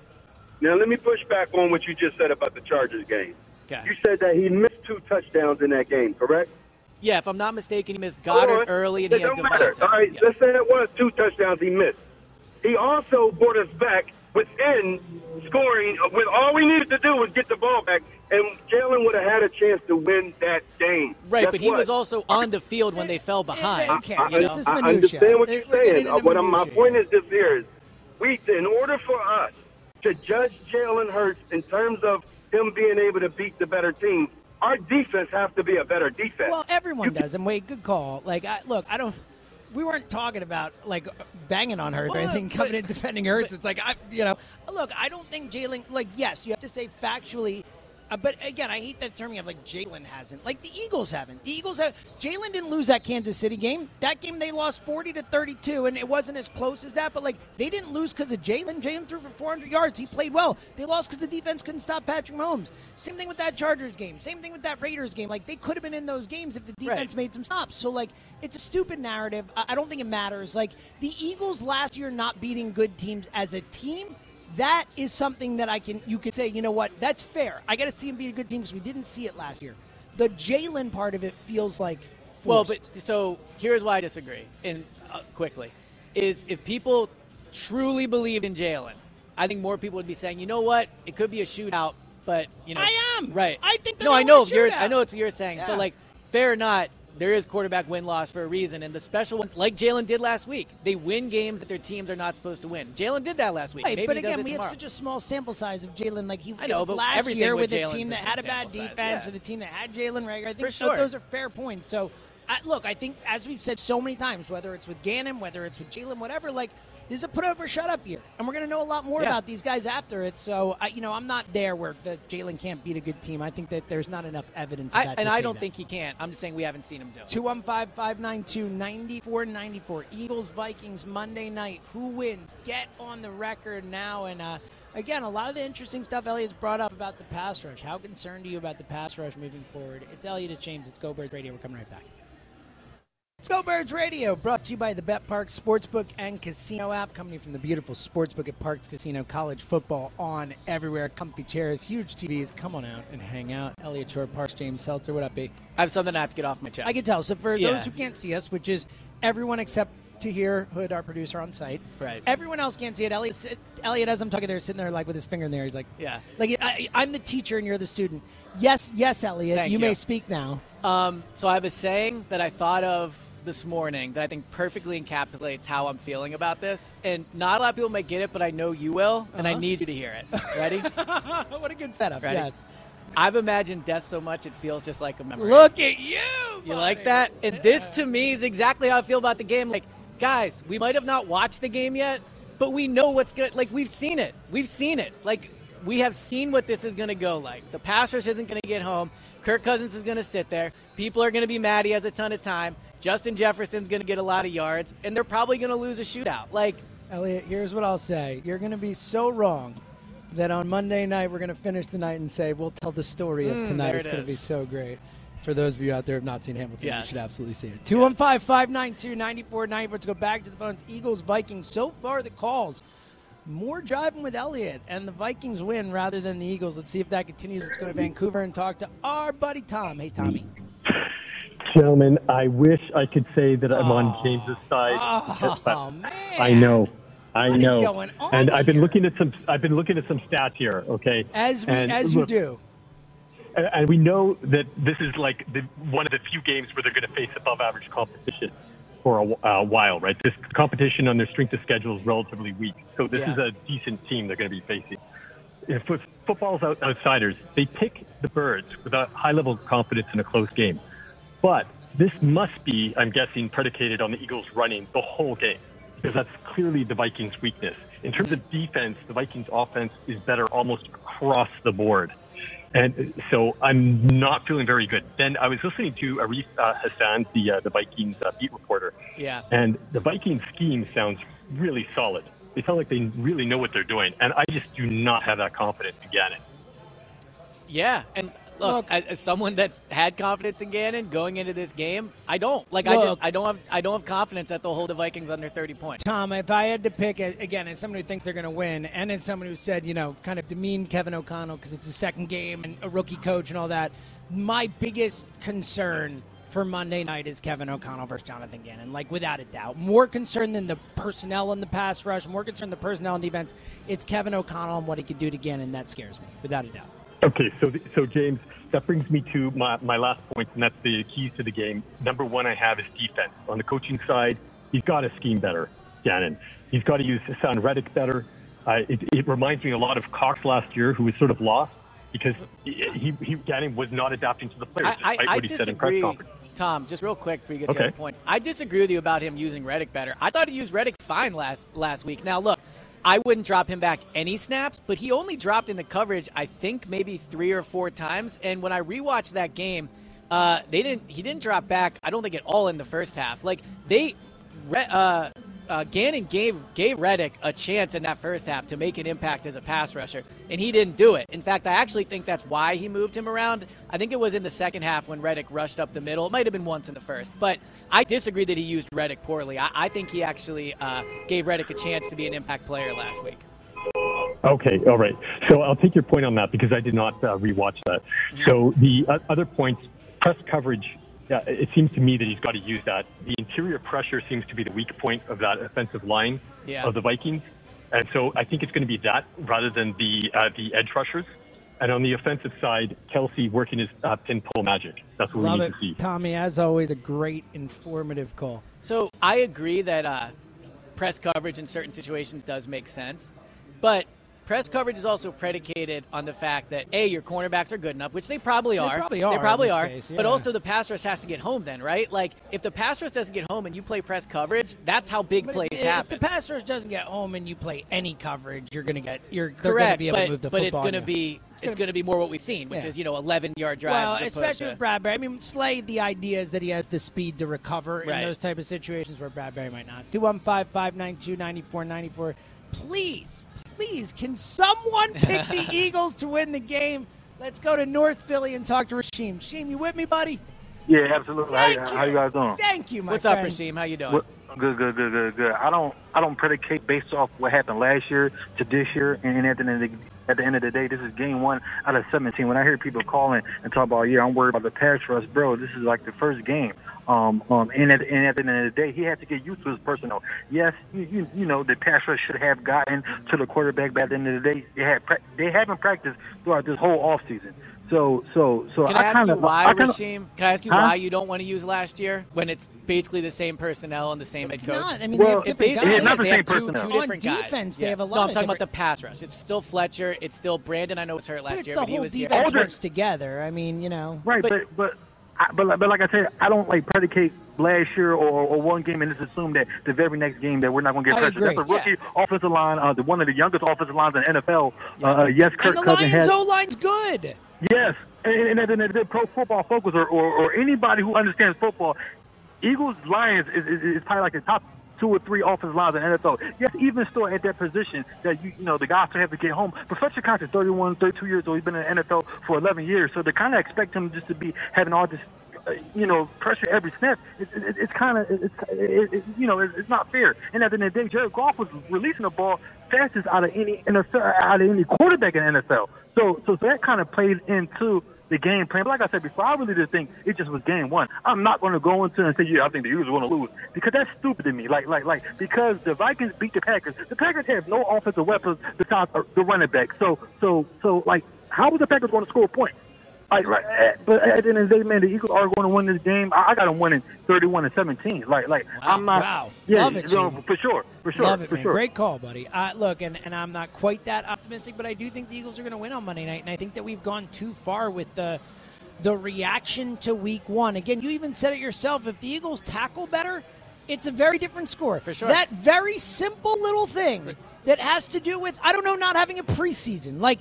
Now, let me push back on what you just said about the Chargers game. Okay. You said that he missed two touchdowns in that game, correct? Yeah, if I'm not mistaken, he missed Goedert early and It he had. DeVonta. All right, Yeah. let's say it was two touchdowns he missed. He also brought us back within scoring. With all we needed to do was get the ball back, and Jalen would have had a chance to win that game. Right, Guess but he what? was also on the field when they fell behind. Who cares? I, you know? This is I understand what you're saying. Uh, what my point is this here is, we in order for us to judge Jalen Hurts in terms of him being able to beat the better team, our defense has to be a better defense. Well, everyone does. And wait, good call. Like, I, look, I don't. We weren't talking about like banging on Hurts or Well, anything. but- Coming in defending Hurts, it's like I, you know, look. I don't think Jalen. Like, yes, you have to say factually. Uh, but again, I hate that term. You have like Jalen hasn't. Like the Eagles haven't. The Eagles have. Jalen didn't lose that Kansas City game. That game they lost forty to thirty-two, and it wasn't as close as that. But like they didn't lose because of Jalen. Jalen threw for four hundred yards. He played well. They lost because the defense couldn't stop Patrick Mahomes. Same thing with that Chargers game. Same thing with that Raiders game. Like they could have been in those games if the defense Right. made some stops. So like it's a stupid narrative. I, I don't think it matters. Like the Eagles last year not beating good teams as a team. That is something that I can you could say, you know what, that's fair. I got to see him beat a good team because we didn't see it last year. The Jalen part of it feels like Well, but so here's why I disagree. And uh, quickly, is if people truly believed in Jalen, I think more people would be saying, you know what, it could be a shootout, but you know, I am. right. I think they're no, I know win you're. I know it's what you're saying, Yeah. but like, fair or not. There is quarterback win loss for a reason, and the special ones, like Jalen did last week, they win games that their teams are not supposed to win. Jalen did that last week. Right, Maybe but again, we have such a small sample size of Jalen. Like he I know, was but last year with with a team that had a bad defense, yeah. with a team that had Jalen Reagor. I think For sure. those are fair points. So, I, look, I think as we've said so many times, whether it's with Gannon, whether it's with Jalen, whatever, like this is a put up or shut up year, and we're going to know a lot more Yeah. about these guys after it. So, I, you know, I'm not there where the Jalen can't beat a good team. I think that there's not enough evidence. Of I, that and I don't that. think he can. I'm just saying we haven't seen him do it. 215 592 9494. Eagles Vikings Monday night. Who wins? Get on the record now. And uh, again, a lot of the interesting stuff Eliot's brought up about the pass rush. How concerned are you about the pass rush moving forward? It's Eliot, James, it's Go Birds Radio. We're coming right back. It's Go Birds Radio, brought to you by the BetParx Sportsbook and Casino app, coming from the beautiful sportsbook at Parx Casino. College football on everywhere. Comfy chairs, huge TVs. Come on out and hang out. Eliot Shorr, Parks, James Seltzer. What up, B? I have something I have to get off my chest. I can tell. So for Yeah. those who can't see us, which is everyone except to hear Hood, our producer on site, Right. Everyone else can't see it. Eliot, Eliot, as I'm talking there, sitting there like with his finger in there. He's like, Yeah. like I, I'm the teacher and you're the student. Yes, yes, Eliot, you, you. may speak now. Um, so I have a saying that I thought of this morning that I think perfectly encapsulates how I'm feeling about this. And not a lot of people might get it, but I know you will, and I Uh-huh. need you to hear it. Ready? what a good setup. Ready? Yes. I've imagined death so much it feels just like a memory. Look at you. You like that? And this to me is exactly how I feel about the game. Like, guys, we might have not watched the game yet, but we know what's good. Like, we've seen it. We've seen it. Like, we have seen what this is going to go like. The pass rush isn't going to get home. Kirk Cousins is going to sit there. People are going to be mad. He has a ton of time. Justin Jefferson's going to get a lot of yards, and they're probably going to lose a shootout. Like, Eliot, here's what I'll say. You're going to be so wrong that on Monday night we're going to finish the night and say we'll tell the story of Mm, tonight. it's it going to be so great. For those of you out there who have not seen Hamilton, Yes. you should absolutely see it. 215 592 9490. Let's go back to the phones. Eagles, Vikings. So far, the calls. More driving with Eliot, and the Vikings win rather than the Eagles. Let's see if that continues. Let's go to Vancouver and talk to our buddy Tom. Hey, Tommy. Gentlemen, I wish I could say that I'm on James's side. Oh, but man. I know. I What know. going on and I've been looking at some I've been looking at some stats here, okay? As, we, And as you look, do. And and we know that this is like the, one of the few games where they're going to face above average competition for a uh, while, right? This competition on their strength of schedule is relatively weak. So this Yeah. is a decent team they're going to be facing. If football's outsiders, they pick the birds with a high level of confidence in a close game. But this must be, I'm guessing, predicated on the Eagles running the whole game because that's clearly the Vikings' weakness. In terms of defense, the Vikings' offense is better almost across the board. And so I'm not feeling very good. Then I was listening to Arif uh, Hasan, the uh, the Vikings uh, beat reporter, yeah. and the Vikings scheme sounds really solid. They sound like they really know what they're doing, and I just do not have that confidence in Gannon. Yeah, and look, Look- as, someone that's had confidence in Gannon going into this game, I don't. Like I, just, I don't have, I don't have confidence that they'll hold the Vikings under 30 points. Tom, if I had to pick, again, as someone who thinks they're going to win, and as someone who said, you know, kind of demean Kevin O'Connell because it's a second game and a rookie coach and all that, my biggest concern for Monday night is Kevin O'Connell versus Jonathan Gannon, like without a doubt. More concerned than the personnel in the pass rush, more concerned the personnel in defense. It's Kevin O'Connell and what he could do to Gannon. That scares me, without a doubt. Okay, so so James, that brings me to my, my last point, and that's the keys to the game. Number one, I have is defense. On the coaching side, he's got to scheme better, Gannon. He's got to use Haason Reddick better. Uh, it, it reminds me a lot of Cox last year, who was sort of lost because he, he, Gannon was not adapting to the players, I, I, I what he said in press disagree. Tom. Just real quick for you to get to Okay. your points. I disagree with you about him using Reddick better. I thought he used Reddick fine last last week. Now look, I wouldn't drop him back any snaps, but he only dropped into coverage. I think maybe three or four times. And when I rewatched that game, uh, they didn't. He didn't drop back. I don't think at all in the first half. Like they. Uh, uh, Gannon gave gave Reddick a chance in that first half to make an impact as a pass rusher, and he didn't do it. In fact, I actually think that's why he moved him around. I think it was in the second half when Reddick rushed up the middle. It might have been once in the first, but I disagree that he used Reddick poorly. I, I think he actually uh, gave Reddick a chance to be an impact player last week. Okay, all right. So I'll take your point on that because I did not uh, rewatch that. So the uh, other points, press coverage. Yeah, it seems to me that he's got to use that. The interior pressure seems to be the weak point of that offensive line Yeah. of the Vikings, and so I think it's going to be that rather than the uh, the edge rushers. And on the offensive side, Kelce working his uh, pin pull magic. That's what Love we it. need to see. Tommy, as always, a great informative call. So I agree that uh, press coverage in certain situations does make sense, but press coverage is also predicated on the fact that a your cornerbacks are good enough, which they probably They are. probably are They probably are. case, But also the pass rush has to get home. Then right? Like if the pass rush doesn't get home and you play press coverage, that's how big But plays if, if the pass rush doesn't get home and you play any coverage, you're going to get you're they're going to Correct, be able but, to move the but it's going to be it's going to be more what we've seen, which Yeah. is you know 11 yard drives. well, especially to- with Bradberry. I mean, Slay. The idea is that he has the speed to recover Right. in those type of situations where Bradberry might not. Two one five five nine two ninety four ninety four. Please, please, can someone pick the Eagles to win the game? Let's go to North Philly and talk to Rasheem. Rasheem, you with me, buddy? Yeah, absolutely. How, Thank how you guys doing? Thank you, my What's up, friend. Rasheem? How you doing? What- Good, good, good, good, good. I don't, I don't predicate based off what happened last year to this year, and at the end of the, at the end of the day, this is game one out of 17. When I hear people calling and talk about, yeah, I'm worried about the pass rush, bro. This is like the first game. Um, um, and at, and at the end of the day, he had to get used to his personnel. Yes, you, you, you know, the pass rush should have gotten to the quarterback, but at the end of the day, they had, they haven't practiced throughout this whole off season. So, so, so Can I, ask kinda, you why, I kinda- Rasheem? Can I ask you Huh? why you don't want to use last year when it's basically the same personnel and the same head coach? not. I mean, Well, they It have different guys. not the They same have two, personnel. two On different guys. defense, they Yeah. have a No, lot I'm of talking about the different- pass rush. It's still Fletcher. It's still Brandon. I know was hurt But last it's year, the but he whole was here. defense Older- works together. I mean, you know. Right, But- but but I, but, like- but like I said, I don't like predicate last year or, or one game and just assume that the very next game that we're not going to get I pressure. agree, That's a rookie offensive line, uh, the one of the youngest offensive lines in the NFL. Uh, uh, yes, Kirk And the Cousins Lions. O line's good. Yes, and, and, and, and the Pro Football Focus or, or, or anybody who understands football Eagles Lions is, is, is probably like the top two or three offensive lines in the NFL. Yes, even still at that position that you you know the guys still have to get home. But Fletcher Cox is 31, 32 years old. He's been in the NFL for 11 years, so to kind of expect him just to be having all this. Uh, You know, pressure every snap. It's, it's, kind of, it's, it, it, you know, it's, not fair. And at the end of the day, Jared Goff was releasing the ball fastest out of any NFL, out of any quarterback in the NFL. So, so that kind of played into the game plan. But like I said before, I really didn't think it just was game one. I'm not going to go into and say, yeah, I think the Eagles are going to lose because that's stupid to me. Like, like, like because the Vikings beat the Packers. The Packers have no offensive weapons besides the running back. So, so, so, like, how was the Packers going to score a point? Like, right, eh, but at the end of the day, man, the Eagles are going to win this game. I, I got them winning 31 to 17. Like, like I'm not. Wow. Yeah, Love it, you know, for sure, for sure, Love it, for man. sure. Great call, buddy. Uh, look, and, and I'm not quite that optimistic, but I do think the Eagles are going to win on Monday night, and I think that we've gone too far with the the reaction to Week One. Again, you even said it yourself. If the Eagles tackle better, it's a very different score. For sure. That very simple little thing that has to do with I don't know not having a preseason, like.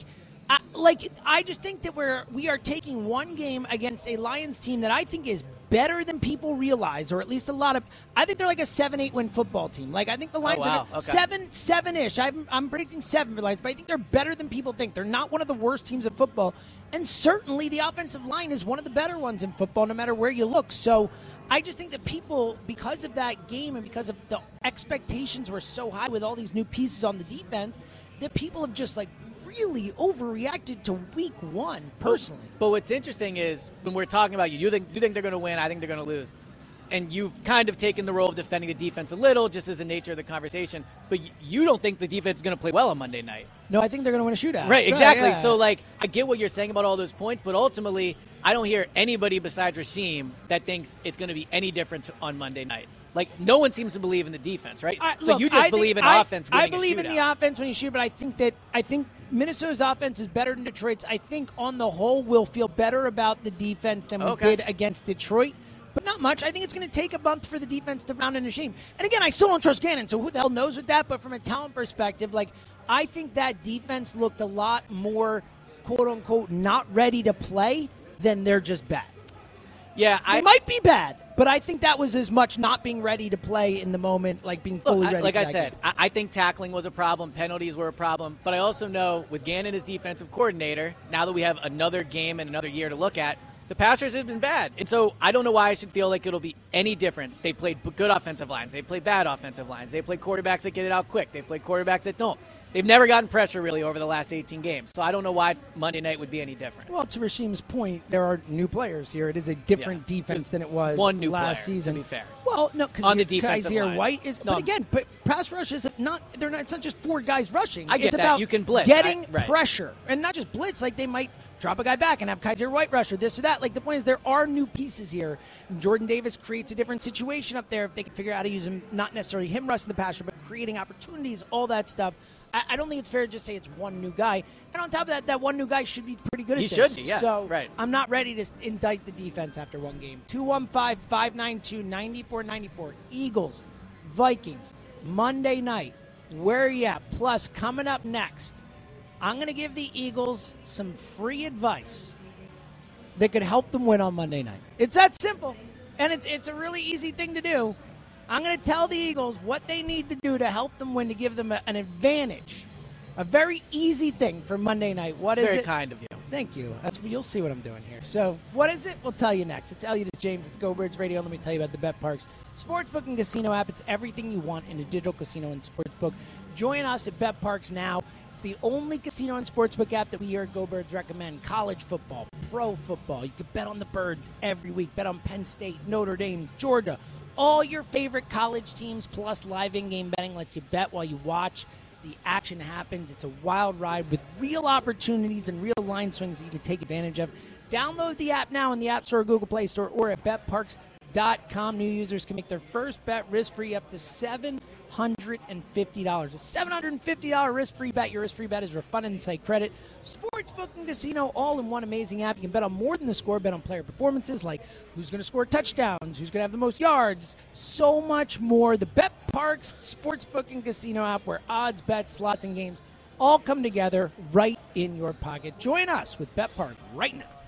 I, like I just think that we're we are taking one game against a Lions team that I think is better than people realize, or at least a lot of. I think they're like a seven-eight win football team. Like I think the oh, Lions wow. are Okay. seven seven-ish. I'm I'm predicting seven for Lions, but I think they're better than people think. They're not one of the worst teams in football, and certainly the offensive line is one of the better ones in football, no matter where you look. So. I just think that people, because of that game and because of the expectations were so high with all these new pieces on the defense, that people have just like really overreacted to week one personally. But what's interesting is when we're talking about you, you think you think they're going to win. I think they're going to lose, and you've kind of taken the role of defending the defense a little, just as the nature of the conversation. But you don't think the defense is going to play well on Monday night, No, I think they're going to win a shootout. right? Exactly. yeah. So like, I get what you're saying about all those points, but ultimately, I don't hear anybody besides Rasheem that thinks it's going to be any different on Monday night. Like, no one seems to believe in the defense, right? I- so look, you just I believe in I- offense. I believe in the offense when you shoot, but I think that I think Minnesota's offense is better than Detroit's. I think on the whole we'll feel better about the defense than we Okay. did against Detroit. But not much. I think it's going to take a month for the defense to round in a shame. And again, I still don't trust Gannon, so who the hell knows with that? But from a talent perspective, like I think that defense looked a lot more quote unquote not ready to play than they're just bad. Yeah, They I might be bad, but I think that was as much not being ready to play in the moment, like being fully Look, I- ready. like I said, game. I, I think tackling was a problem, penalties were a problem, but I also know with Gannon as defensive coordinator, now that we have another game and another year to look at, the Pastors have been bad, and so I don't know why I should feel like it'll be any different. They played good offensive lines, they played bad offensive lines, they played quarterbacks that get it out quick, they played quarterbacks that don't. They've never gotten pressure really over the last 18 games, so I don't know why Monday night would be any different. Well, to Rasheem's point, there are new players here. It is a different Yeah. defense than it was one new last player, to season. be fair. Well, no, because On the defensive Kyzir. White is. No, but again, but pass rush is not. They're not. It's not just four guys rushing. I get it's that. about You can blitz. getting I- right. pressure, and not just blitz. Like they might drop a guy back and have Kyzir White rush or this or that. Like the point is, there are new pieces here. Jordan Davis creates a different situation up there if they can figure out how to use him. Not necessarily him rushing the passer, but creating opportunities, all that stuff. I, I don't think it's fair to just say it's one new guy. And on top of that, that one new guy should be pretty good He at should this. be, yes, So right. I'm not ready to indict the defense after one game. 215 592 9494. Eagles, Vikings, Monday night. Where are you at? Plus, coming up next, I'm going to give the Eagles some free advice that could help them win on Monday night. It's that simple. And it's, it's a really easy thing to do. I'm going to tell the Eagles what they need to do to help them win to give them a- an advantage. A very easy thing for Monday night. What It's is very it? kind of you. Thank you. That's you'll see what I'm doing here. So, what is it? We'll tell you next. It's Eliot it's James. It's Go Birds Radio. Let me tell you about the BetParx Sportsbook and Casino app. It's everything you want in a digital casino and sportsbook. Join us at BetParx now. It's the only casino and sportsbook app that we here at Go Birds recommend. College football, pro football. You can bet on the birds every week. Bet on Penn State, Notre Dame, Georgia. All your favorite college teams plus live in-game betting lets you bet while you watch the action happens. It's a wild ride with real opportunities and real line swings that you can take advantage of. Download the app now in the App Store, Google Play Store, or at betparx.com. New users can make their first bet risk free up to $750. A $750 risk free bet. Your risk free bet is refunded and site credit. Sportsbook and casino all in one amazing app. You can bet on more than the score, bet on player performances like who's going to score touchdowns, who's going to have the most yards, so much more. The Bet Parks Sportsbook and Casino app where odds, bets, slots, and games all come together right in your pocket. Join us with BetParx right now.